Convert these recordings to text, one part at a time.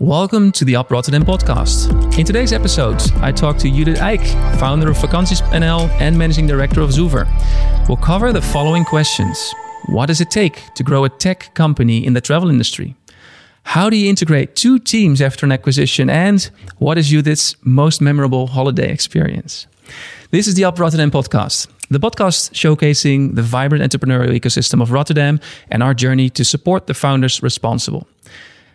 Welcome to the Up Rotterdam podcast. In today's episode, I talk to Judith Eijk, founder of Vakanties NL and managing director of Zoover. We'll cover the following questions. What does it take to grow a tech company in the travel industry? How do you integrate two teams after an acquisition? And what is Judith's most memorable holiday experience? This is the Up Rotterdam podcast, the podcast showcasing the vibrant entrepreneurial ecosystem of Rotterdam and our journey to support the founders responsible.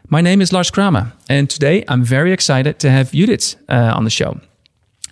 My name is Lars Kramer, and today I'm very excited to have Judith uh, on the show.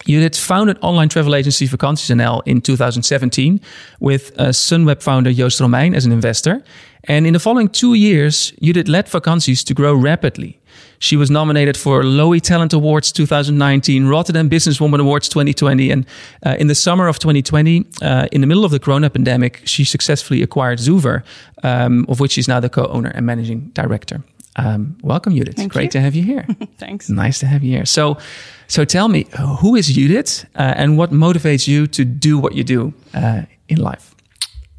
Judith founded online travel agency Vakanties NL in 2017 with uh, Sunweb founder Joost Romein as an investor. And in the following two years, Judith led Vakanties to grow rapidly. She was nominated for Lowy Talent Awards 2019, Rotterdam Businesswoman Awards 2020, and uh, in the summer of 2020, uh, in the middle of the Corona pandemic, she successfully acquired Zoover, um, of which she's now the co-owner and managing director. Um, welcome, Judith. Thank Great you. to have you here. Thanks. Nice to have you here. So, so tell me, who is Judith, uh, and what motivates you to do what you do uh, in life?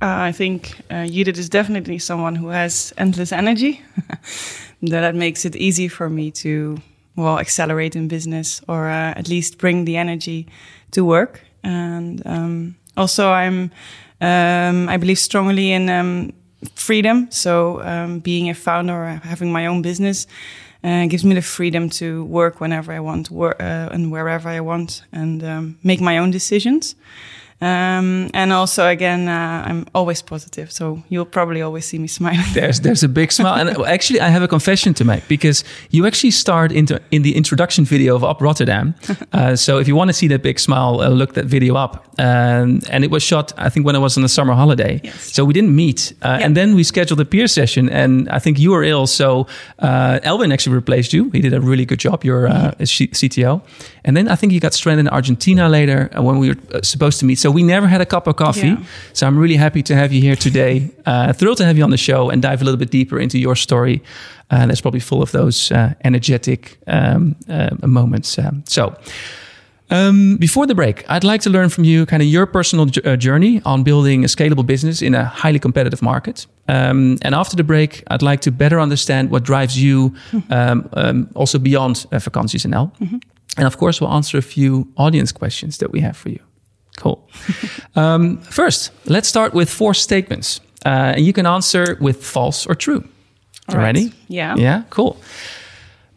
Uh, I think uh, Judith is definitely someone who has endless energy. that makes it easy for me to, well, accelerate in business or uh, at least bring the energy to work. And um, also, I'm, um, I believe strongly in um, freedom. So, um, being a founder or having my own business uh, gives me the freedom to work whenever I want, work uh, and wherever I want, and um, make my own decisions. Um, and also, again, uh, I'm always positive, so you'll probably always see me smiling. There's there's a big smile, and actually, I have a confession to make because you actually start into in the introduction video of Up Rotterdam. Uh, so if you want to see that big smile, uh, look that video up. Um, and it was shot, I think, when I was on a summer holiday. Yes. So we didn't meet, uh, Yeah. and then we scheduled a peer session, and I think you were ill, so uh, Elvin actually replaced you. He did a really good job. You're uh, CTO, and then I think you got stranded in Argentina later uh, when we were uh, supposed to meet. So we never had a cup of coffee. Yeah. So I'm really happy to have you here today. Uh, thrilled to have you on the show and dive a little bit deeper into your story. Uh, that's probably full of those uh, energetic um, uh, moments. Um, so. Um, before the break, I'd like to learn from you kind of your personal uh, journey on building a scalable business in a highly competitive market. Um, and after the break, I'd like to better understand what drives you um, um, also beyond uh, Vakanties NL. And of course, we'll answer a few audience questions that we have for you. Cool. um, first, let's start with four statements. Uh, and you can answer with false or true. All right. Ready? Yeah. Yeah, cool.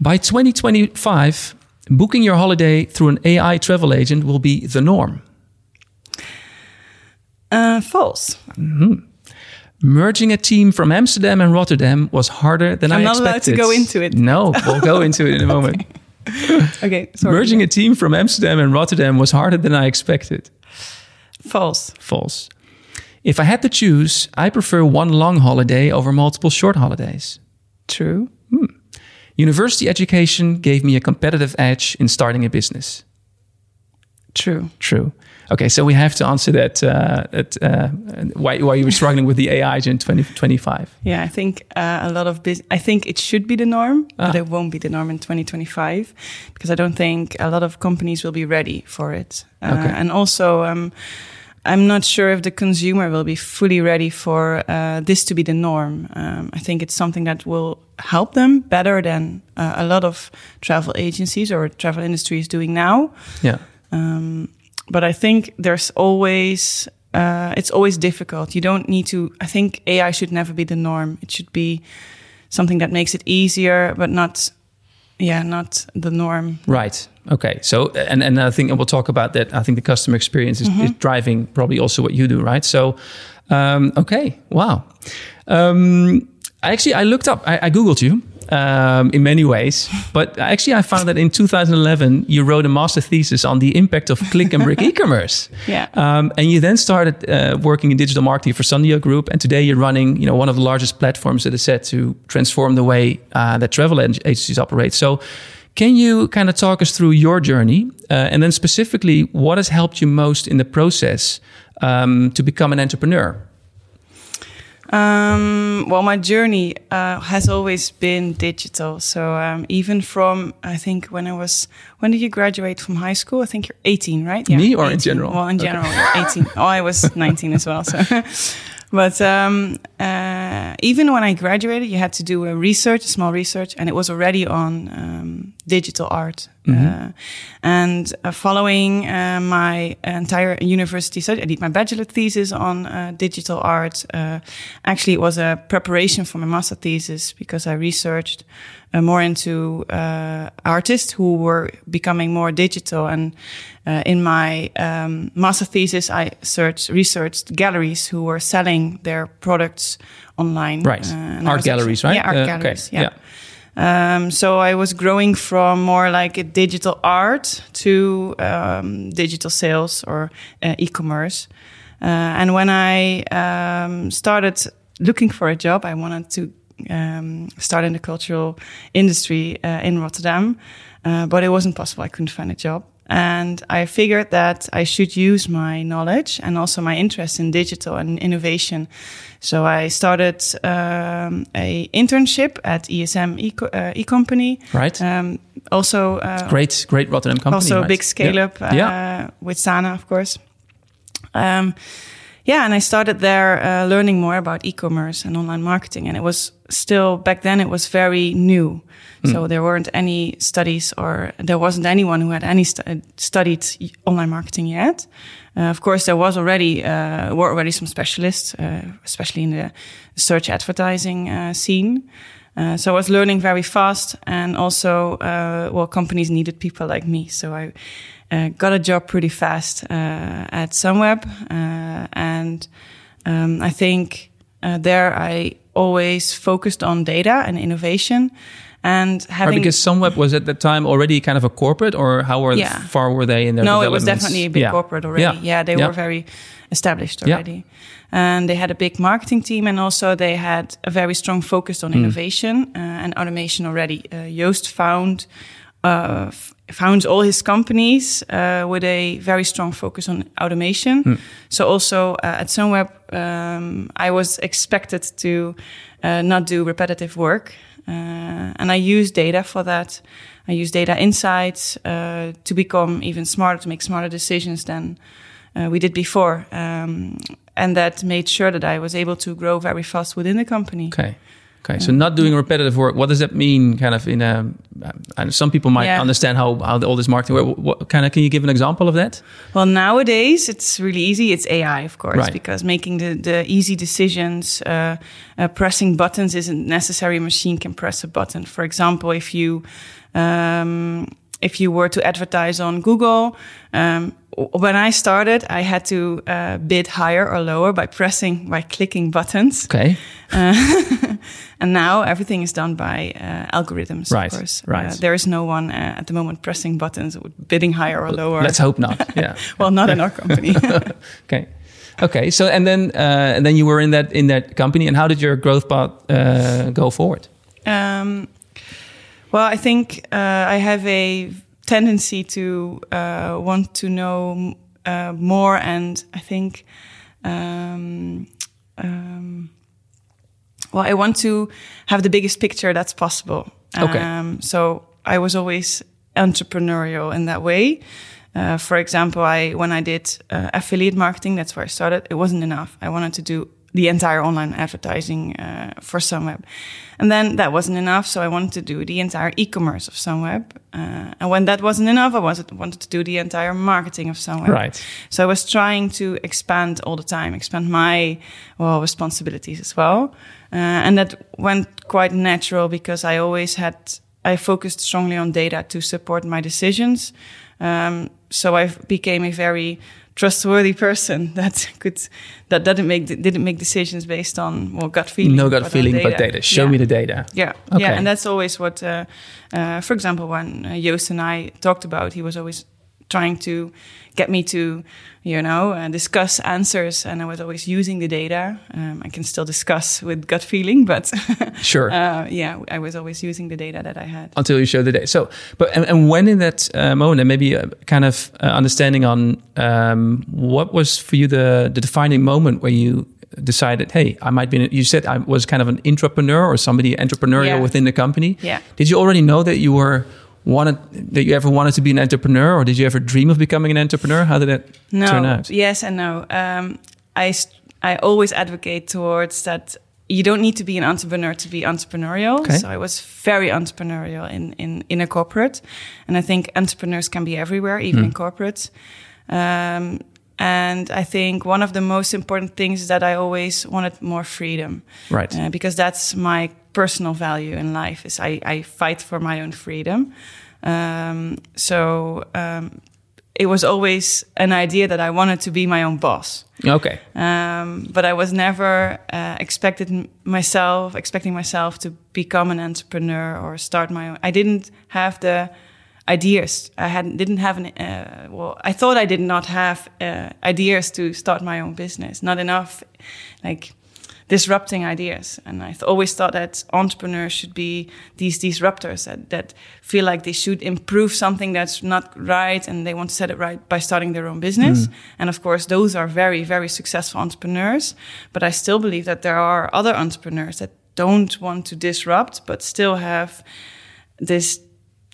By 2025, booking your holiday through an AI travel agent will be the norm. Uh, false. Merging a team from Amsterdam and Rotterdam was harder than I'm I'm not allowed expected. to go into it. No, we'll go into it in a moment. Okay, sorry. Merging a team from Amsterdam and Rotterdam was harder than I expected. False. False. If I had to choose, I prefer one long holiday over multiple short holidays. True. University education gave me a competitive edge in starting a business. True. True. Okay, so we have to answer that. Uh, that uh, why, why you were struggling with the AI in 2025. Yeah, I think uh, a lot of business. I think it should be the norm, but Ah. it won't be the norm in 2025 because I don't think a lot of companies will be ready for it. Uh, Okay. And also, um, I'm not sure if the consumer will be fully ready for uh, this to be the norm. Um, I think it's something that will help them better than uh, a lot of travel agencies or travel industry is doing now. Yeah. Um, but I think there's always uh, it's always difficult. You don't need to. I think AI should never be the norm. It should be something that makes it easier, but not, yeah, not the norm. Right. Okay. So, and, and I think, and we'll talk about that. I think the customer experience is, is driving probably also what you do, right? So, um, okay. Wow. Um, actually, I looked up, I, I Googled you um, in many ways, but actually, I found that in 2011, you wrote a master thesis on the impact of click and brick e commerce. Yeah. Um, and you then started uh, working in digital marketing for Sandio Group, and today you're running, you know, one of the largest platforms that is set to transform the way uh, that travel agencies operate. So, can you kind of talk us through your journey, uh, and then specifically, what has helped you most in the process um, to become an entrepreneur? Um, well, my journey uh, has always been digital. So um, even from I think when I was when did you graduate from high school? I think you're 18, right? Me or in general? Well, in general, you're 18. oh, I was 19 as well. So, but um, uh, uh, even when I graduated, you had to do a research, a small research, and it was already on um, digital art. Uh, and uh, following uh, my entire university study, I did my bachelor thesis on uh, digital art. Uh, actually, it was a preparation for my master thesis because I researched uh, more into artists who were becoming more digital. And in my um, master thesis, I searched, researched galleries who were selling their products online. Right. art galleries, actually, right? Yeah, art galleries. Okay. yeah. Um, so I was growing from more like a digital art to um, digital sales or uh, e-commerce. Uh, and when I um, started looking for a job, I wanted to um, start in the cultural industry uh, in Rotterdam, uh, but it wasn't possible. I couldn't find a job. And I figured that I should use my knowledge and also my interest in digital and innovation. So I started um, a internship at ISM e, uh, e company. Right. Um, also, uh, great, great Rotterdam company. Also right? a big scale yeah. up uh, yeah. with Sana, of course. Um, yeah, and I started there uh, learning more about e-commerce and online marketing, and it was still back then it was very new. Mm. So there weren't any studies, or there wasn't anyone who had any stu studied online marketing yet. Uh, of course, there was already uh, were already some specialists, uh, especially in the search advertising uh, scene. Uh, so I was learning very fast, and also, well, companies needed people like me. So I uh, got a job pretty fast uh, at Sunweb, uh, and um, I think there I always focused on data and innovation. And having right, because Sunweb was at that time already kind of a corporate, or how yeah. far were they in their? No, it was definitely a big yeah. corporate already. Yeah, yeah they were very established already, and they had a big marketing team, and also they had a very strong focus on Hmm. innovation uh, and automation already. Uh, Joost found uh, founds all his companies uh, with a very strong focus on automation. Hmm. So also uh, at Sunweb, um, I was expected to uh, not do repetitive work, uh, and I use data for that. I use data insights uh, to become even smarter, to make smarter decisions than uh, we did before, um, and that made sure that I was able to grow very fast within the company. Okay. Okay, so not doing repetitive work. What does that mean? Kind of in a, and some people might Yeah. understand how how all this marketing. What, what kind of? Can you give an example of that? Well, nowadays it's really easy. It's AI, of course, Right. because making the, the easy decisions, uh, uh, pressing buttons isn't necessary. A machine can press a button. For example, if you um, if you were to advertise on Google, um, when I started, I had to uh, bid higher or lower by pressing by clicking buttons. Okay, Uh, and now everything is done by uh, algorithms. Right, Of course, right. Uh, there is no one uh, at the moment pressing buttons, bidding higher or lower. let's hope not. Yeah. well, not in our company. okay. Okay. So and then uh, and then you were in that in that company, and how did your growth path uh, go forward? um, well, I think uh, I have a tendency to uh, want to know uh, more, and I think, um, um, well, I want to have the biggest picture that's possible. Okay. Um, so I was always entrepreneurial in that way. Uh, for example, I when I did uh, affiliate marketing, that's where I started. It wasn't enough. I wanted to do the entire online advertising uh, for Sunweb, and then that wasn't enough. So I wanted to do the entire e-commerce of Sunweb, uh, and when that wasn't enough, I wanted wanted to do the entire marketing of Sunweb. Right. So I was trying to expand all the time, expand my well responsibilities as well, uh, and that went quite natural because I always had I focused strongly on data to support my decisions. Um, so I became a very trustworthy person that could that didn't make didn't make decisions based on well gut feeling. no gut but feeling, but data. Show Yeah. me the data. Yeah, Okay. yeah, and that's always what, uh, uh, for example, when uh, Joost and I talked about, he was always trying to get me to, you know, uh, discuss answers, and I was always using the data. Um, I can still discuss with gut feeling, but Sure. uh, yeah, I was always using the data that I had. until you showed the data. So, but and, and when in that uh, moment, and maybe a kind of uh, understanding on um, what was for you the the defining moment where you decided, hey, I might be. You said I was kind of an entrepreneur or somebody entrepreneurial Yeah. within the company. Yeah. Did you already know that you were wanted that you ever wanted to be an entrepreneur, or did you ever dream of becoming an entrepreneur? How did that no, turn out? No, yes and no. Um, I I always advocate towards that you don't need to be an entrepreneur to be entrepreneurial. Okay. So I was very entrepreneurial in, in, in a corporate. And I think entrepreneurs can be everywhere, even in corporates. Um, and I think one of the most important things is that I always wanted more freedom. Right. Uh, because that's my personal value in life is I, I fight for my own freedom. Um, so um, it was always an idea that I wanted to be my own boss. Okay. Um, but I was never uh, expected myself, expecting myself to become an entrepreneur or start my own. I didn't have the ideas. I had didn't have an. Uh, well, I thought I did not have uh, ideas to start my own business. Not enough, like disrupting ideas. And I th- always thought that entrepreneurs should be these disruptors that, that feel like they should improve something that's not right and they want to set it right by starting their own business. And of course, those are very, very successful entrepreneurs. But I still believe that there are other entrepreneurs that don't want to disrupt, but still have this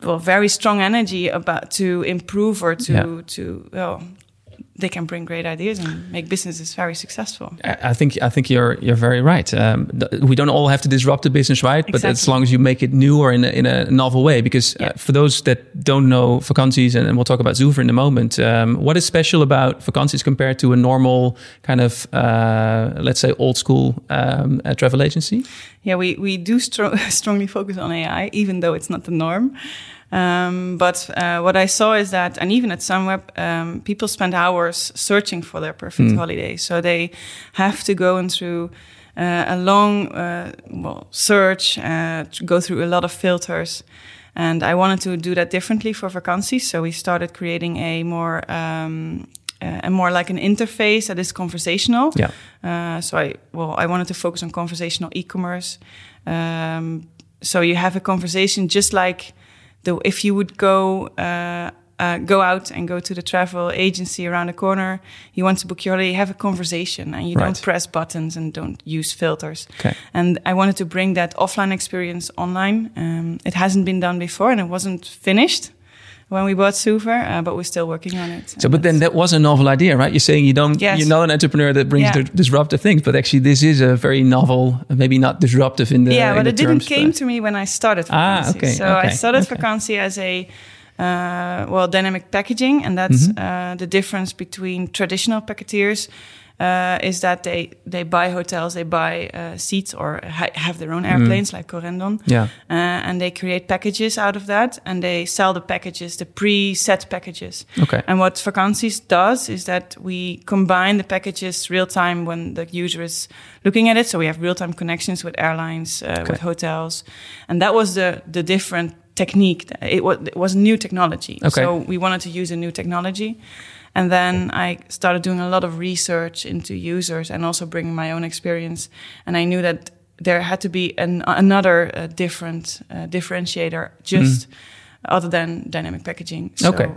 well very strong energy about to improve or to Yeah. to well they can bring great ideas and make businesses very successful. I think I think you're you're very right. Um, we don't all have to disrupt the business, right? But as long as you make it new or in a, in a novel way, because Yeah. uh, for those that don't know vakanties, and, and we'll talk about Zoover in a moment, um, what is special about vakanties compared to a normal kind of uh, let's say old school um, uh, travel agency? Yeah, we, we do stro- strongly focus on AI, even though it's not the norm. Um, but uh, what I saw is that, and even at Sunweb, um, people spend hours searching for their perfect holiday. So they have to go into uh, a long, uh, well, search, uh, to go through a lot of filters. And I wanted to do that differently for vakanties. So we started creating a more, um, uh, a more like an interface that is conversational. Yeah. Uh, so I well, I wanted to focus on conversational e-commerce. Um, so you have a conversation just like the if you would go uh, uh, go out and go to the travel agency around the corner. You want to book your holiday. Have a conversation and you Right. don't press buttons and don't use filters. Okay. And I wanted to bring that offline experience online. Um, it hasn't been done before and it wasn't finished when we bought Zoover, uh, but we're still working on it. So, but then that was a novel idea, right? You're saying you don't, Yes. you're not an entrepreneur that brings Yeah. disruptive things, but actually this is a very novel, maybe not disruptive in the yeah, in but the it didn't terms, came to me when I started Ah, okay, So okay, I started okay. vacancy as a uh, well dynamic packaging, and that's Mm-hmm. uh, the difference between traditional packeteers. Uh, is that they they buy hotels, they buy uh, seats, or ha- have their own airplanes like Corendon, Mm. Yeah. uh, and they create packages out of that, and they sell the packages, the pre-set packages. Okay. And what Vakanties does is that we combine the packages real time when the user is looking at it. So we have real time connections with airlines, uh, with hotels, and that was the the different technique. It was it was new technology. Okay. So we wanted to use a new technology. And then I started doing a lot of research into users and also bringing my own experience. And I knew that there had to be an, another uh, different uh, differentiator, just other than dynamic packaging. So, Okay.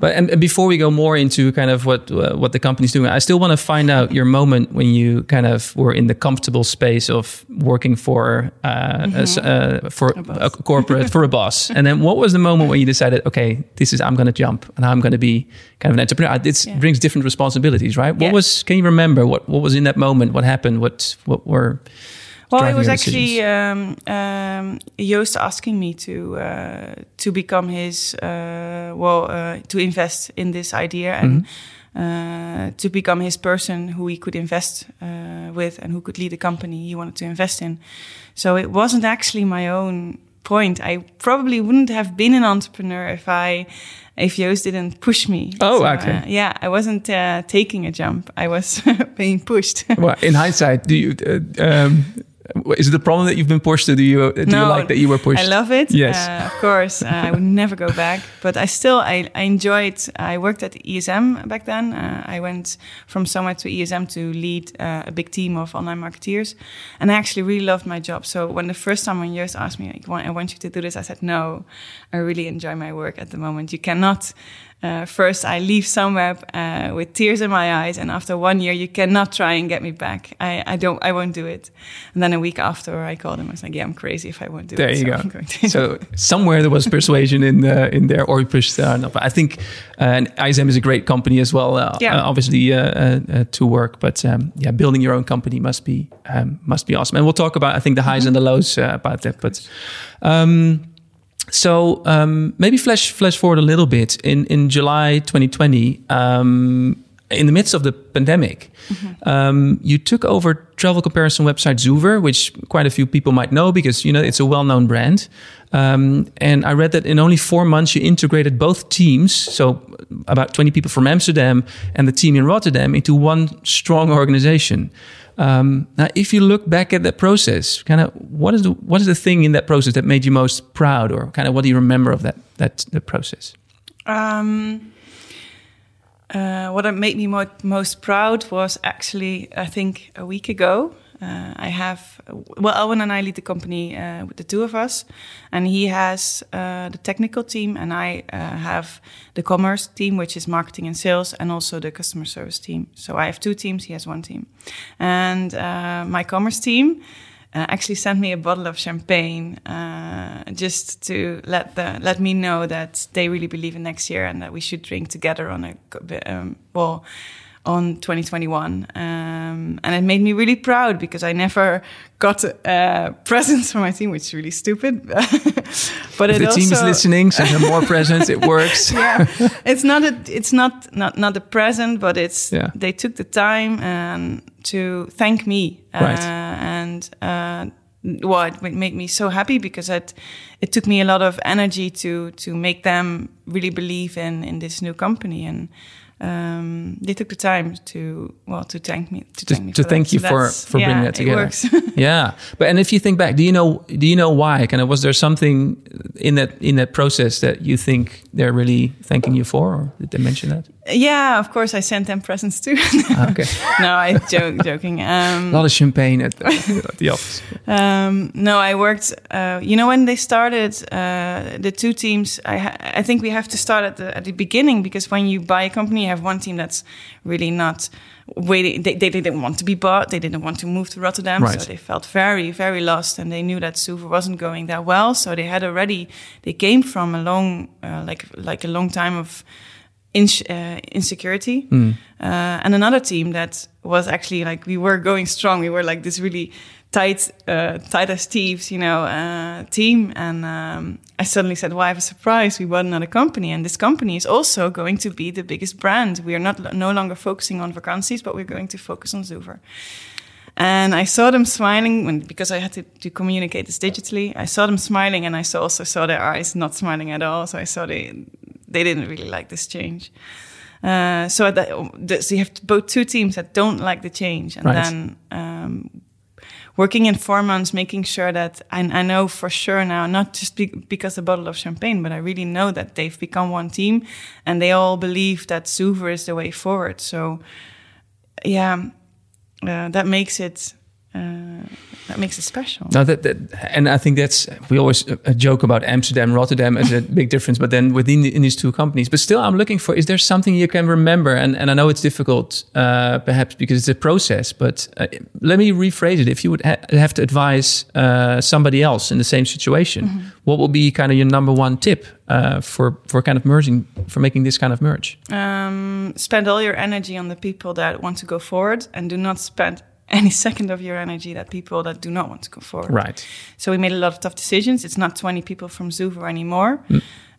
But and, before we go more into kind of what uh, what the company's doing, I still want to find out your moment when you kind of were in the comfortable space of working for uh, a s- uh, for Mm-hmm. A a, corporate for a boss, and then what was the moment when you decided, okay, this is I'm going to jump and I'm going to be kind of an entrepreneur. It Yeah. brings different responsibilities, right? What Yeah. was? Can you remember what what was in that moment? What happened? What what were? Well, it was actually um, um, Joost asking me to uh, to become his uh, well uh, to invest in this idea and uh, to become his person who he could invest uh, with and who could lead the company he wanted to invest in. So it wasn't actually my own point. I probably wouldn't have been an entrepreneur if I if Joost didn't push me. Oh, So, okay. uh, yeah, I wasn't uh, taking a jump. I was being pushed. Well, in hindsight, do you? Uh, um, is it a problem that you've been pushed, to? do you do you like that you were pushed? I love it. Yes. Uh, of course. Uh, I would never go back. But I still, I, I enjoyed, I worked at ISM back then. Uh, I went from Sunweb to ISM to lead uh, a big team of online marketeers. And I actually really loved my job. So when the first time when Joost asked me, I want you to do this, I said, no, I really enjoy my work at the moment. You cannot uh, first I leave Sunweb uh, with tears in my eyes, and after one year, you cannot try and get me back. I, I don't, I won't do it. And then a week after I called him, I was like, "Yeah, I'm crazy if I won't do there it." you so go. I'm going to so somewhere there was persuasion in the, in there, or pushed uh, enough. I think uh, and ISM is a great company as well. Uh, Yeah. uh, obviously uh, uh, uh, to work, but um, yeah, building your own company must be um, must be awesome. And we'll talk about I think the highs and the lows uh, about that. But um, so um, maybe flash flash forward a little bit in in July 2020. Um, in the midst of the pandemic, um, you took over travel comparison website Zoover, which quite a few people might know because you know it's a well-known brand. Um, and I read that in only four months you integrated both teams, so about 20 people from Amsterdam and the team in Rotterdam, into one strong organization. Um, now, if you look back at that process, kind of what is the what is the thing in that process that made you most proud, or kind of what do you remember of that that the process? Um, uh, what made me mo- most proud was actually, I think, a week ago. Uh, I have, well, Owen and I lead the company uh, with the two of us, and he has uh, the technical team, and I uh, have the commerce team, which is marketing and sales, and also the customer service team. So I have two teams, he has one team. And uh, my commerce team, uh, actually sent me a bottle of champagne just to let the let me know that they really believe in next year and that we should drink together on a um, well on 2021 um, and it made me really proud because I never got uh, presents from my team which is really stupid but if the also, team is listening send them more presents it works yeah it's not a it's not not not a present but it's Yeah. they took the time and to thank me Right. uh, and uh, well it made me so happy because it it took me a lot of energy to to make them really believe in in this new company and um, they took the time to well to thank me to, to, thank me to for thank you So for for yeah, bringing that together. It works. yeah, but and if you think back, do you know do you know why? Kind of was there something in that in that process that you think they're really thanking you for, or did they mention that? yeah, of course I sent them presents too. Ah, okay, no, I joke joking. Um, a lot of champagne at the, at the office. Um, no, I worked. Uh, you know, when they started uh, the two teams, I ha- I think we have to start at the at the beginning because when you buy a company, you have one team that's really not waiting. They, they didn't want to be bought. They didn't want to move to Rotterdam, Right. so they felt very very lost, and they knew that Zoover wasn't going that well. So they had already they came from a long uh, like like a long time of ins- uh, insecurity. Uh, and another team that was actually like we were going strong. We were like this really tight, uh, tight as thieves, you know, uh, team. And um, I suddenly said, "Well, I have a surprise. We bought another company, and this company is also going to be the biggest brand. We are not no longer focusing on Vakanties, but we're going to focus on Zoover." And I saw them smiling when, because I had to, to communicate this digitally. I saw them smiling, and I saw, also saw their eyes not smiling at all. So I saw they they didn't really like this change. Uh, so that, so you have both two teams that don't like the change, and Right. then um, working in four months, making sure that I, I know for sure now, not just be, because a bottle of champagne, but I really know that they've become one team, and they all believe that Zoover is the way forward. So, yeah, uh, that makes it uh, that makes it special. No, that, that and I think that's we always uh, joke about Amsterdam, Rotterdam as a big difference, but then within the, in these two companies. But still, I'm looking for is there something you can remember? And and I know it's difficult, uh, perhaps because it's a process. But uh, let me rephrase it: if you would ha- have to advise uh, somebody else in the same situation, what will be kind of your number one tip uh, for for kind of merging, for making this kind of merge? um, spend all your energy on the people that want to go forward and do not spend any second of your energy that people that do not want to go forward. Right. So we made a lot of tough decisions. It's not 20 people from Zoover anymore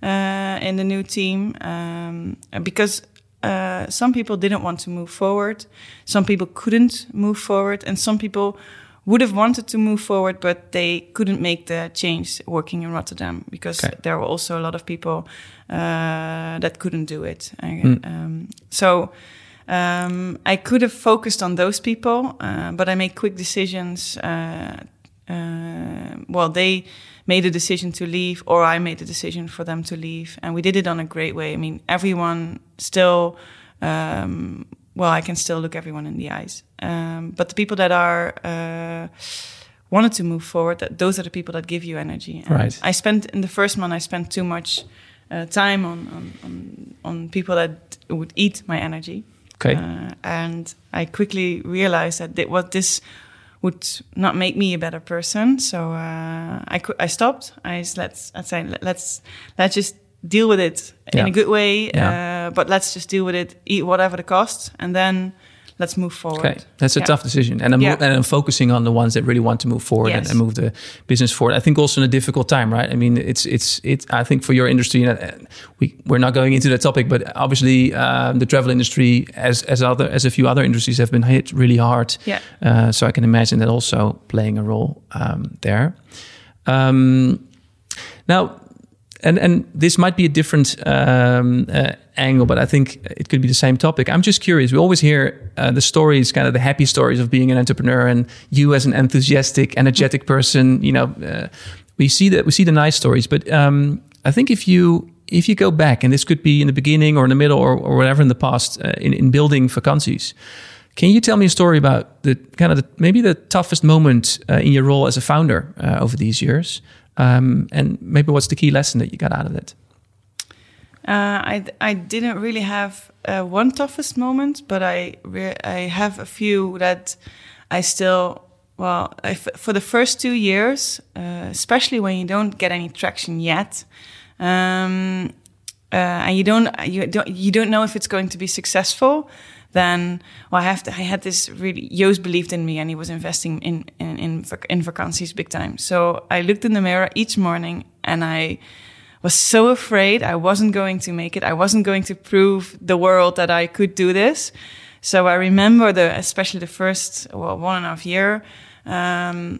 uh, in the new team um, because uh, some people didn't want to move forward. Some people couldn't move forward. And some people would have wanted to move forward, but they couldn't make the change working in Rotterdam because Okay. there were also a lot of people uh, that couldn't do it. Um, so um, I could have focused on those people, uh, but I made quick decisions. Uh, uh, well, they made a decision to leave, or I made a decision for them to leave, and we did it on a great way. I mean, everyone still. Um, well, I can still look everyone in the eyes, um, but the people that are uh, wanted to move forward, that those are the people that give you energy. And Right. I spent in the first month, I spent too much uh, time on, on on on people that would eat my energy. Okay. Uh, and I quickly realized that th- what this would not make me a better person. So uh, I I stopped. I s- let's I say let's let's just deal with it in Yeah. a good way. Yeah. Uh, but let's just deal with it, eat whatever the cost, and then let's move forward. Okay, that's a Yeah. tough decision, and I'm Yeah. and I'm focusing on the ones that really want to move forward and, Yes. and move the business forward. I think also in a difficult time, right? I mean, it's it's it. I think for your industry, and we we're not going into that topic, but obviously um, the travel industry, as as other as a few other industries, have been hit really hard. Yeah. Uh, so I can imagine that also playing a role um, there. Um, now, and and this might be a different um, uh, angle, but I think it could be the same topic. I'm just curious. We always hear uh, the stories, kind of the happy stories of being an entrepreneur, and you as an enthusiastic, energetic person. You know, uh, we see that we see the nice stories, but um, I think if you if you go back, and this could be in the beginning or in the middle or, or whatever in the past, uh, in, in building Vakanties, can you tell me a story about the kind of the, maybe the toughest moment uh, in your role as a founder uh, over these years? Um, and maybe what's the key lesson that you got out of it? Uh, I I didn't really have uh, one toughest moment, but I I have a few that I still well for the first two years, uh, especially when you don't get any traction yet, um, uh, and you don't you don't you don't know if it's going to be successful. Then, well, I have to. I had this really. Joost believed in me, and he was investing in in in, vac- in Vakanties big time. So I looked in the mirror each morning, and I was so afraid I wasn't going to make it. I wasn't going to prove the world that I could do this. So I remember the, especially the first well, one and a half year, um,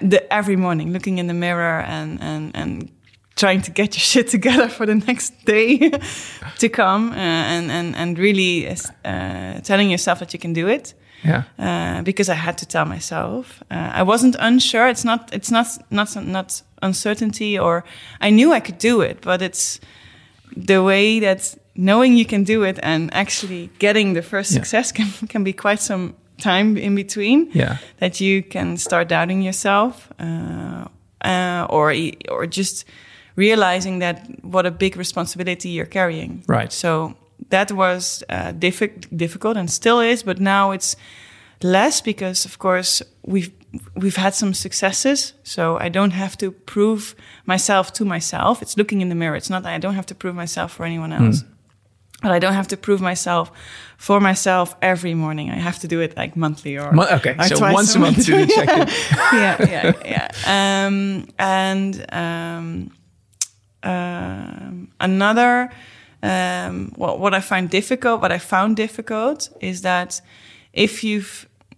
the, every morning looking in the mirror and, and, and trying to get your shit together for the next day to come uh, and, and, and really uh, telling yourself that you can do it. Yeah. Uh, because I had to tell myself. Uh, I wasn't unsure. It's not. It's not. Not. Not uncertainty. Or I knew I could do it, but it's the way that knowing you can do it and actually getting the first Yeah. success can can be quite some time in between. Yeah. That you can start doubting yourself, uh, uh, or or just realizing that what a big responsibility you're carrying. Right. So that was uh, diffi- difficult and still is, but now it's less because, of course, we've we've had some successes. So I don't have to prove myself to myself. It's looking in the mirror. It's not that I don't have to prove myself for anyone else. But I don't have to prove myself for myself every morning. I have to do it like monthly or Mo- okay, or so once a month to check-in. yeah, yeah, yeah. Um, and um, um, another, um, what, what I find difficult, what I found difficult is that if you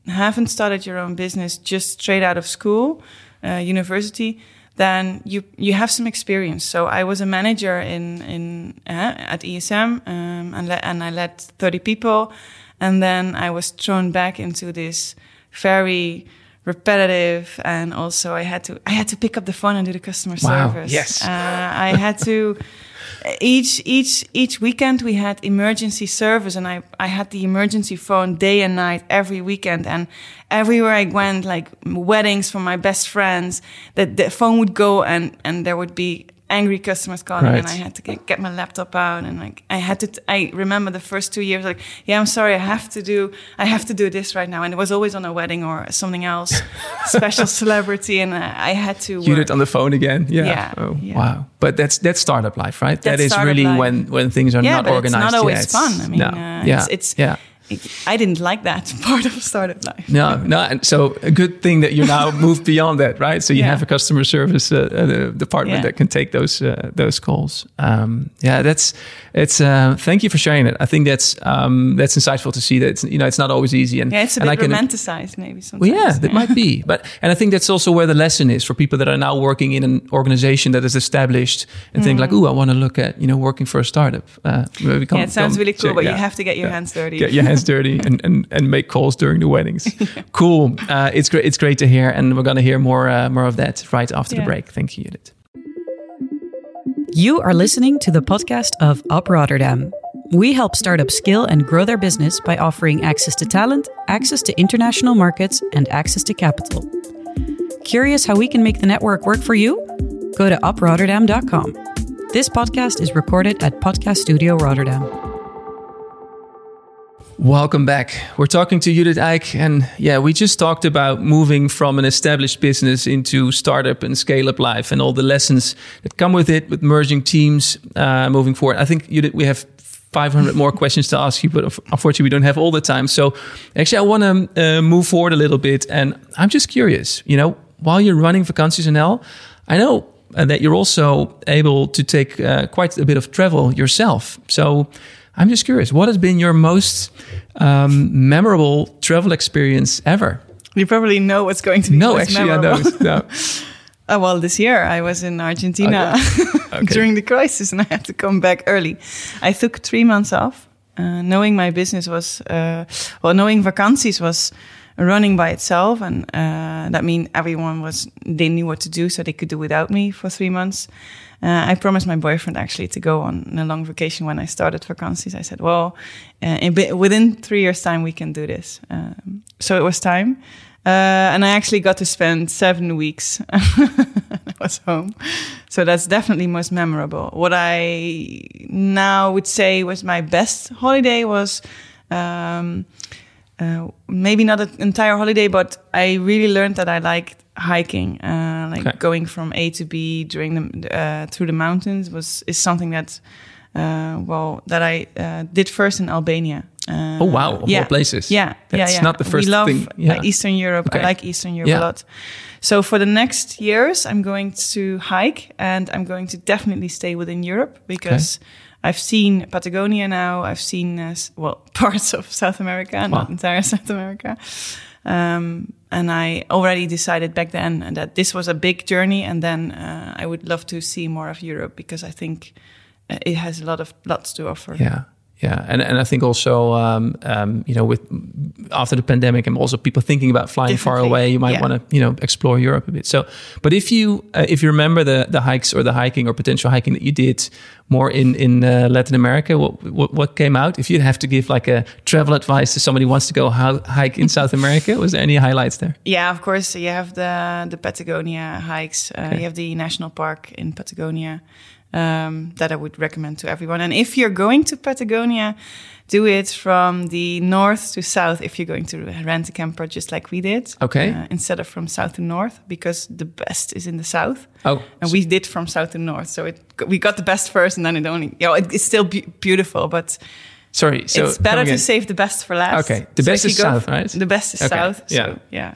haven't started your own business just straight out of school, uh, university, then you you have some experience. So I was a manager in in uh, at ISM, um, and and I led thirty people, and then I was thrown back into this very repetitive and also I had to I had to pick up the phone and do the customer Wow, service. yes. Uh, I had to each each each weekend we had emergency service and I I had the emergency phone day and night every weekend. And everywhere I went like weddings for my best friends that the phone would go and and there would be angry customers calling and I had to get, get my laptop out and like I had to t- I remember the first two years like yeah I'm sorry I have to do I have to do this right now and it was always on a wedding or something else special celebrity and I, I had to You work. did on the phone again. Yeah. Yeah, Oh, yeah. Wow. But that's that's startup life, right? That's that is really life. when when things are yeah, not but organized. it's not always fun. I mean, no. uh, yeah. it's, it's yeah. It, I didn't like that part of startup life. No, no. And so a good thing that you now moved beyond that, right? So you Yeah. have a customer service uh, uh, department Yeah. that can take those uh, those calls. Um, yeah, that's it's. Uh, thank you for sharing it. I think that's um, that's insightful to see that it's, you know it's not always easy. And Yeah, it's a and bit I can, romanticized maybe sometimes. Well, yeah, that might be. But and I think that's also where the lesson is for people that are now working in an organization that is established and think like, "Ooh, I want to look at you know working for a startup." Uh, maybe come- Yeah, it sounds really cool, check- but you have to get your Yeah. hands dirty. Get your hands dirty and, and, and make calls during the weddings. Cool. Uh, it's great. It's great to hear, and we're gonna hear more uh, more of that right after the break. Thank you, Judith. You are listening to the podcast of Up Rotterdam. We help startups scale and grow their business by offering access to talent, access to international markets, and access to capital. Curious how we can make the network work for you? Go to uprotterdam.com. This podcast is recorded at Podcast Studio Rotterdam. Welcome back. We're talking to Judith Eijk, and yeah, we just talked about moving from an established business into startup and scale up life, and all the lessons that come with it, with merging teams, uh, moving forward. I think Judith, we have 500 more questions to ask you, but unfortunately, we don't have all the time. So, actually, I want to uh, move forward a little bit, and I'm just curious. You know, while you're running Vakanties NL, I know uh, that you're also able to take uh, quite a bit of travel yourself. So I'm just curious, what has been your most um, memorable travel experience ever? You probably know what's going to be. No, actually, memorable. I don't. No. Uh, well, this year I was in Argentina okay. Okay. during the crisis, and I had to come back early. I took three months off, uh, knowing my business was uh, well, knowing vakanties was running by itself, and uh, that mean everyone was they knew what to do, so they could do without me for three months. Uh, I promised my boyfriend actually to go on a long vacation when I started vakanties. I said, "Well, uh, within three years' time, we can do this." Um, so it was time, uh, and I actually got to spend seven weeks. I was home, so that's definitely most memorable. What I now would say was my best holiday was. Um, uh, maybe not an entire holiday, but I really learned that I liked hiking, uh, like okay. going from A to B during the uh, through the mountains was is something that uh, well that I uh, did first in Albania. oh wow! Of yeah. places. Yeah, that's yeah, yeah. not the first we love thing. Yeah. Eastern Europe. Okay. I like Eastern Europe yeah. a lot. So for the next years, I'm going to hike, and I'm going to definitely stay within Europe because. Okay I've seen Patagonia now. I've seen uh, well parts of South America, wow. not entire South America. Um, and I already decided back then that this was a big journey, and then uh, I would love to see more of Europe because I think uh, it has a lot of lots to offer. Yeah, yeah, and and I think also um, um, you know with after the pandemic and also people thinking about flying far away, you might yeah. want to you know explore Europe a bit. So, but if you uh, if you remember the the hikes or the hiking or potential hiking that you did more in in uh, Latin America, what, what, what came out? If you'd have to give like a travel advice to somebody who wants to go hike in South America, was there any highlights there? Yeah, of course. You have the the Patagonia hikes. Uh, okay. You have the national park in Patagonia um, that I would recommend to everyone. And if you're going to Patagonia, do it from the north to south if you're going to rent a camper, just like we did. Okay. Uh, instead of from south to north, because the best is in the south. Oh. And we did from south to north, so it we got the best first, and then it only you know it, it's still be beautiful, but. Sorry, so it's better to save the best for last. Okay, the so best is south, right? The best is okay. south. Yeah, so, yeah.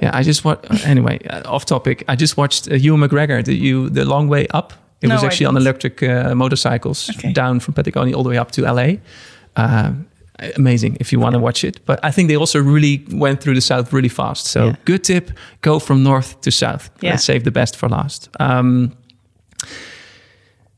Yeah, I just watched. Anyway, uh, off topic. I just watched uh, Ewan McGregor. The you the long way up it no, was actually on electric uh, motorcycles okay. down from Patagonia all the way up to LA. Uh, amazing if you want to watch it. But I think they also really went through the south really fast. So yeah. good tip: go from north to south. Yeah. Let's save the best for last. Um,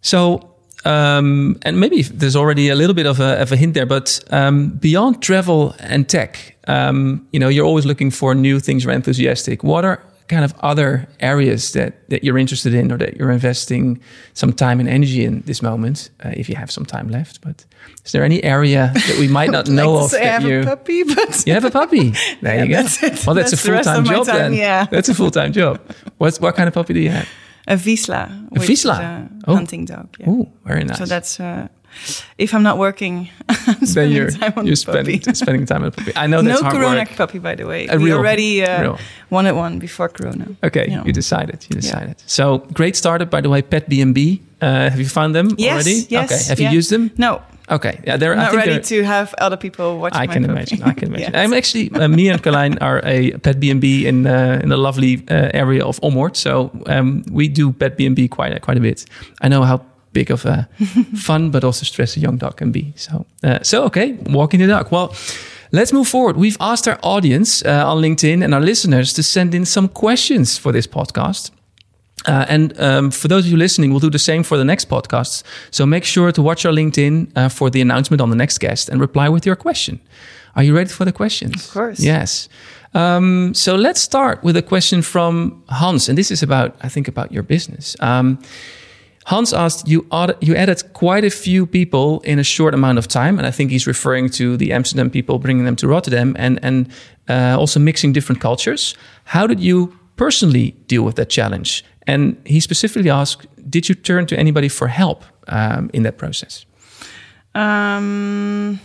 so. Um, and maybe there's already a little bit of a, of a hint there, but um, beyond travel and tech, um, you know, you're always looking for new things. You're enthusiastic. What are kind of other areas that, that you're interested in or that you're investing some time and energy in this moment, uh, if you have some time left. But is there any area that we might not know like of? that I have you, a puppy, but you have a puppy. There yeah, you go. That's it. Well, that's, that's a full time job time, then. Yeah, that's a full time job. What what kind of puppy do you have? A Vizsla. A Vizsla. A oh. hunting dog. Yeah. Oh, very nice. So that's. Uh, if I'm not working, I'm then you're, you're spending, spending time on the puppy. I know that's no hard Corona work. puppy, by the way. A we real, already uh, real. wanted one before Corona. Okay, you, know. you decided. You decided. Yeah. So great startup, by the way. Pet B&B. Uh, have you found them yes, already? Yes. Okay. Have yeah. you used them? No. Okay, yeah, they're not I think ready to have other people watch. I can puppy. imagine. I can imagine. yes. I'm actually uh, me and Carlijn are a pet B and B in uh, in the lovely uh, area of Ommoord. So um, we do pet B and B quite quite a bit. I know how big of a fun but also stress a young dog can be. So, uh, so okay, walking the dog. Well, let's move forward. We've asked our audience uh, on LinkedIn and our listeners to send in some questions for this podcast. Uh, and um, for those of you listening, we'll do the same for the next podcasts. So make sure to watch our LinkedIn uh, for the announcement on the next guest and reply with your question. Are you ready for the questions? Of course. Yes. Um, so let's start with a question from Hans, and this is about, I think, about your business. Um, Hans asked, you, you added quite a few people in a short amount of time. And I think he's referring to the Amsterdam people, bringing them to Rotterdam and, and uh, also mixing different cultures. How did you personally deal with that challenge? And he specifically asked, did you turn to anybody for help um, in that process? Um,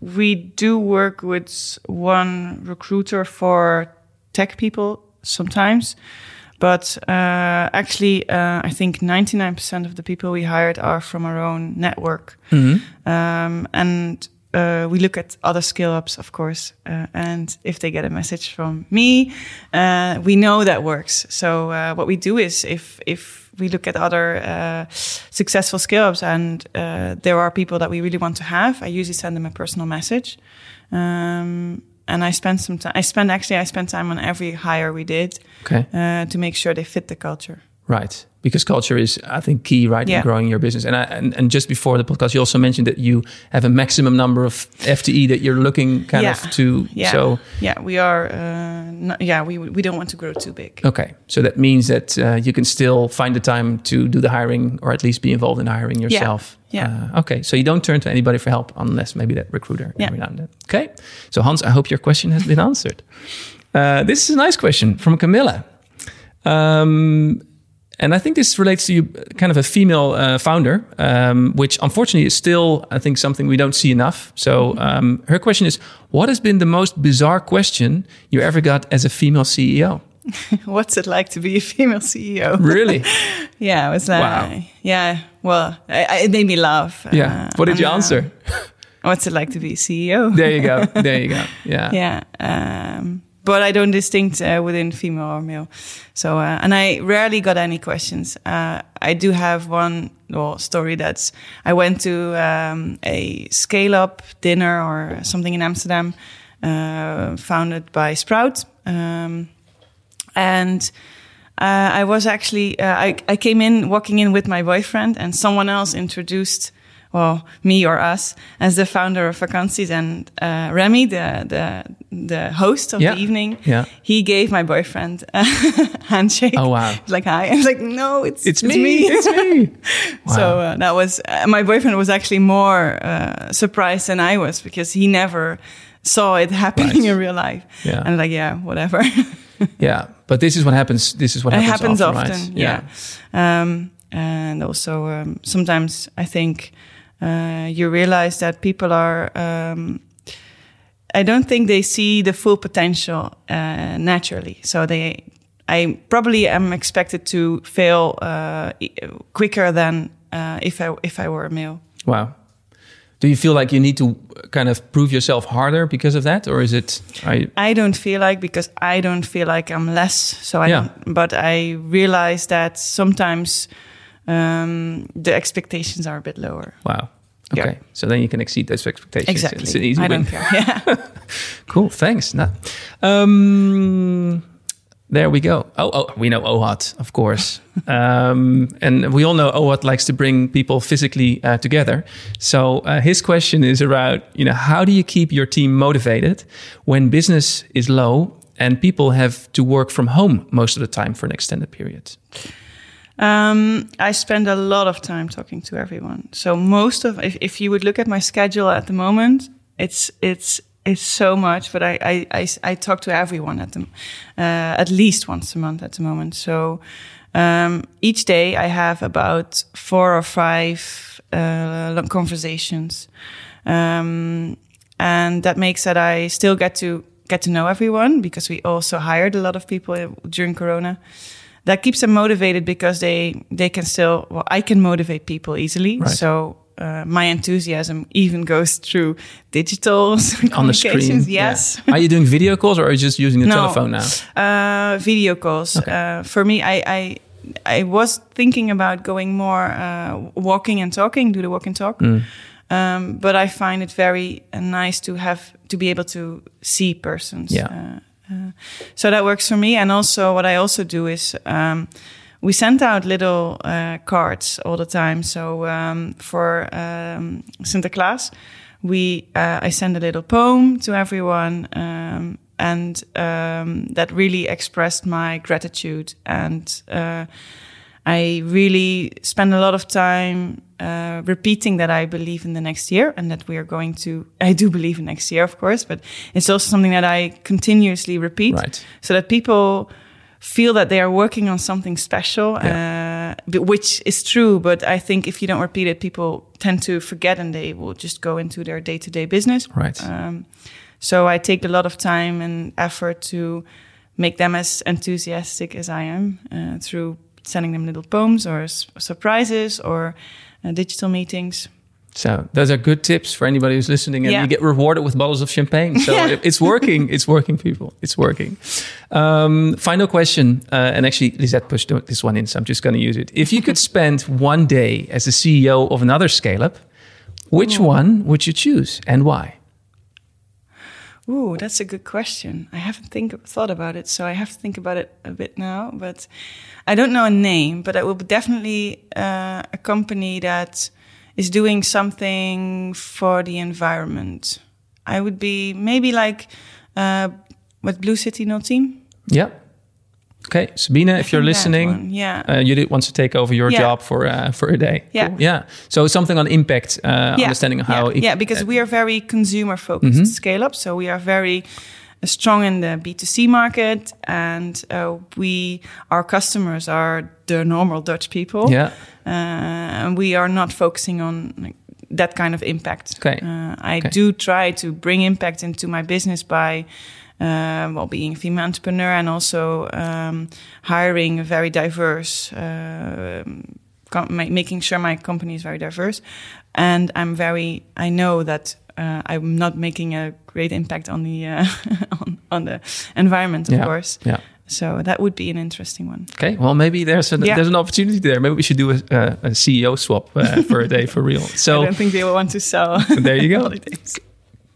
we do work with one recruiter for tech people sometimes. But uh, actually, uh, I think 99% of the people we hired are from our own network. Um, and uh, we look at other skill ups, of course. Uh, and if they get a message from me, uh, we know that works. So uh, what we do is if if we look at other uh, successful skill ups and uh, there are people that we really want to have, I usually send them a personal message. Um, and I spend some time. I spend actually I spend time on every hire we did Okay. uh, to make sure they fit the culture. Right. Because culture is, I think, key, right, in growing your business. And, I, and and just before the podcast, you also mentioned that you have a maximum number of FTE that you're looking kind Yeah. of to. Yeah, So yeah, we are. Uh, not, yeah, we we don't want to grow too big. okay, so that means that uh, you can still find the time to do the hiring, or at least be involved in hiring yourself. Yeah. Uh, okay. So you don't turn to anybody for help unless maybe that recruiter Yeah. every now and then. Okay. So Hans, I hope your question has been answered. Uh, this is a nice question from Camilla. Um, and I think this relates to you, kind of a female uh, founder, um, which unfortunately is still, I think, something we don't see enough. So um, her question is What has been the most bizarre question you ever got as a female CEO? What's it like to be a female CEO? Really? yeah, it was like, Wow. yeah. Well, I, it made me laugh. yeah. Uh, What did you uh, answer? What's it like to be a CEO? There you go. There you go. Yeah. yeah. Um, but I don't distinct uh, within female or male. So, uh, and I rarely got any questions. Uh, I do have one well, story that's I went to um, a scale up dinner or something in Amsterdam, uh, founded by Sprout. Um, and uh, I was actually uh, I, I came in walking in with my boyfriend and someone else introduced well me or us as the founder of Vakanties and uh, Remy the the the host of Yeah. the evening Yeah. he gave my boyfriend a handshake Oh, wow. Like hi I was like no it's It's, me. It's me. so Wow. uh, that was uh, my boyfriend was actually more uh, surprised than I was because he never saw it happening Right. in real life Yeah. and like yeah whatever yeah. But this is what happens. This is what it happens, happens often, often, right? yeah. Um, and also um, sometimes I think uh, you realize that people are. Um, I don't think they see the full potential uh, naturally, so they. I probably am expected to fail uh, quicker than uh, if I if I were a male. Wow. Do you feel like you need to kind of prove yourself harder because of that, or is it? I I don't feel like because I don't feel like I'm less. So I Yeah. don't, but I realize that sometimes um, the expectations are a bit lower. wow. Yeah. Okay, so then you can exceed those expectations. Exactly. It's an easy I win. don't care. Yeah. Cool. Thanks. No. Um, there we go. Oh, oh, we know OHAT, of course. um, and we all know OHAT likes to bring people physically uh, together. So uh, his question is about, you know, how do you keep your team motivated when business is low and people have to work from home most of the time for an extended period? Um, I spend a lot of time talking to everyone. So most of, if, if you would look at my schedule at the moment, it's it's it's so much. But I I, I, I talk to everyone at them, uh, at least once a month at the moment. So um, each day I have about four or five uh, long conversations, um, and that makes that I still get to get to know everyone because we also hired a lot of people during Corona that keeps them motivated because they they can still well i can motivate people easily Right. so uh, my enthusiasm even goes through digital On the screen. communications. yeah. yes Are you doing video calls or are you just using the No. telephone now? uh, video calls Okay. uh, for me I, I i was thinking about going more uh, walking and talking do the walk and talk Mm. um, but i find it very uh, nice to have to be able to see persons Yeah. uh, uh, so that works for me and also what i also do is um, we sent out little uh, cards all the time so um, for um, sinterklaas we uh, i send a little poem to everyone um, and um, that really expressed my gratitude and uh, I really spend a lot of time uh, repeating that I believe in the next year and that we are going to. I do believe in next year, of course, but it's also something that I continuously repeat Right. so that people feel that they are working on something special uh, which is true. But I think if you don't repeat it, people tend to forget and they will just go into their day to day business. Right. Um, so I take a lot of time and effort to make them as enthusiastic as I am uh, through sending them little poems or surprises or uh, digital meetings. So those are good tips for anybody who's listening, and Yeah. you get rewarded with bottles of champagne. So Yeah. it's working. It's working, people. It's working. Um, final question, uh, and actually Lisette pushed this one in, so I'm just going to use it. If you could spend one day as the CEO of another scale up, which one would you choose and why? Ooh, that's a good question. I haven't think thought about it, so I have to think about it a bit now. But I don't know a name, but it will be definitely uh, a company that is doing something for the environment. I would be maybe like uh, what Blue City No Team. Yeah. Okay, Sabine, if you're listening, yeah. uh, Judith wants to take over your Yeah. job for uh, for a day. Yeah. Cool. yeah. So something on impact, uh, understanding how. yeah, yeah because we are very consumer focused Mhm. scale up so we are very uh, strong in the b2c market and uh, we our customers are the normal dutch people Yeah. Uh, and we are not focusing on like, that kind of impact Okay. uh, i Okay. do try to bring impact into my business by uh, well, being a female entrepreneur and also um, hiring a very diverse, uh, com- ma- making sure my company is very diverse. And I'm very, I know that uh, I'm not making a great impact on the uh, on, on the environment, of Yeah. course. Yeah. So that would be an interesting one. Okay, well, maybe there's a, Yeah. there's an opportunity there. Maybe we should do a, a, a CEO swap uh, for a day for real. So I don't think they will want to sell. There you go.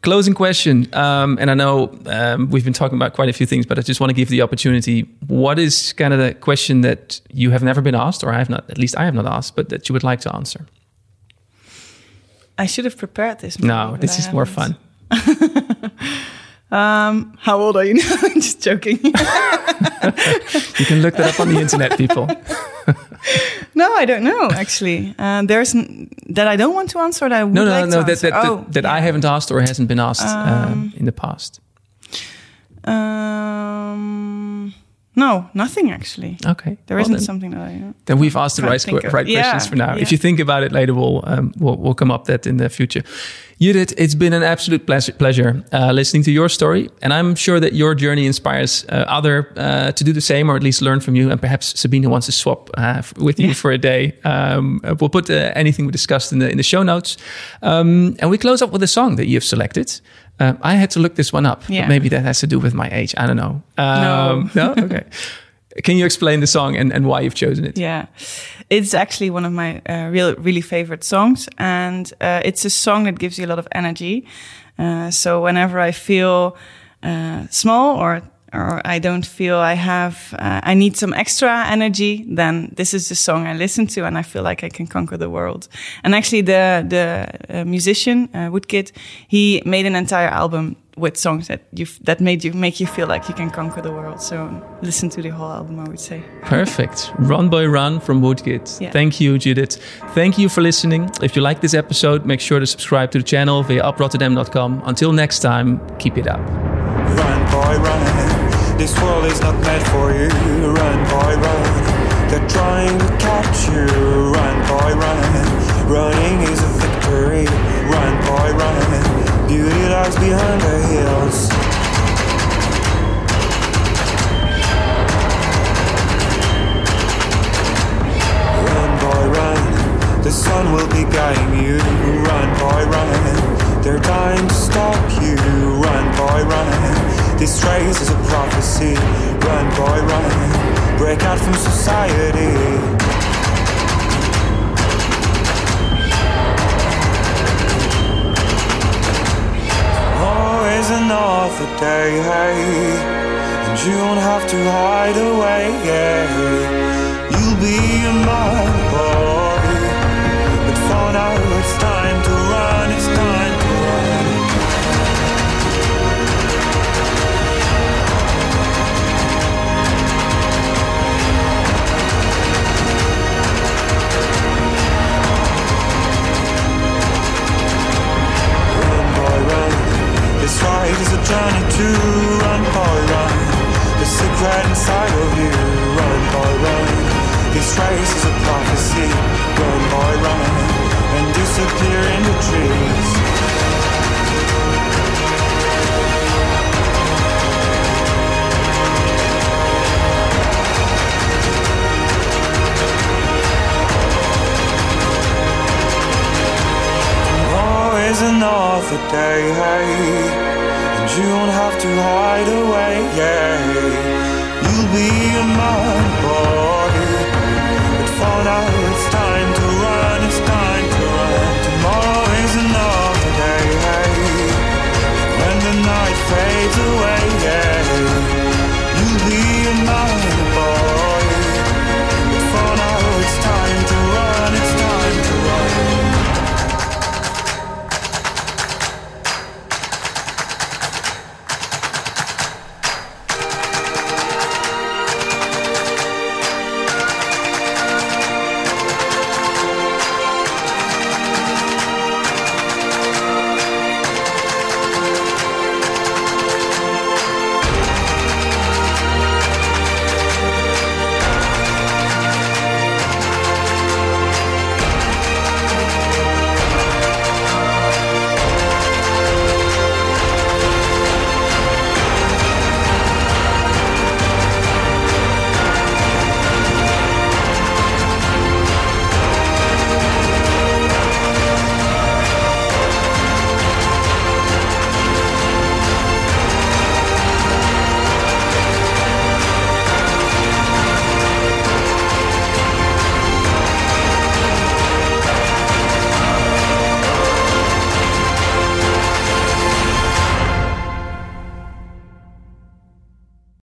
closing question, um, and I know um, we've been talking about quite a few things, but I just want to give the opportunity. What is kind of the question that you have never been asked, or I have not, at least I have not asked, but that you would like to answer? I should have prepared this. No, maybe, but this I is more fun. Um, how old are you now? I'm just joking. You can look that up on the internet, people. no, I don't know actually. Uh, there's n- that I don't want to answer. That I would No, no, like no, to that that, answer. that, oh, that I yeah. haven't asked or hasn't been asked um, Um, in the past. Um, no, nothing actually. Okay, There well not then- something that I. Then we've asked the right, right Yeah, questions for now. yeah. If you think about it later, we'll, um, we'll we'll come up that in the future. Judith, it's been an absolute pleasure, pleasure uh, listening to your story, and I'm sure that your journey inspires uh, other uh, to do the same, or at least learn from you. And perhaps Sabina wants to swap uh, f- with you Yeah. for a day. Um, uh, we'll put uh, anything we discussed in the in the show notes, um, and we close up with a song that you've selected. Um, I had to look this one up. but Yeah. maybe that has to do with my age. I don't know. Um, no, okay. Can you explain the song and, and why you've chosen it? Yeah, it's actually one of my uh, real, really favorite songs, and uh, it's a song that gives you a lot of energy. Uh, so whenever I feel uh, small or or I don't feel I have, uh, I need some extra energy, then this is the song I listen to, and I feel like I can conquer the world. And actually, the the uh, musician uh, Woodkid, he made an entire album with songs that you that made you make you feel like you can conquer the world. So listen to the whole album, I would say. Perfect. Run Boy Run from Woodkid. Yeah. Thank you, Judith. Thank you for listening. If you like this episode, make sure to subscribe to the channel via uprotterdam.com. Until next time, keep it up. Run, boy, run. This world is not meant for you. Run, boy, run. They're trying to catch you. Run, boy, run. Running is a victory. Run, boy, run. Beauty lies behind the hills. Run, boy, run. The sun will be guiding you. Run, boy, run. They're dying to stop you. Run, boy, run. This race is a prophecy. Run, boy, run. Break out from society. Oh, Always another day, and you don't have to hide away. You'll be a my boy, This ride is a journey to run, boy, run. The secret inside of you, run, boy, run. This race is a prophecy. Run, boy, run, and disappear in the trees. Another day. And you don't have to hide away. You'll be mine, boy. But for now, it's time to run. It's time to run. Tomorrow is another day. When the night fades away.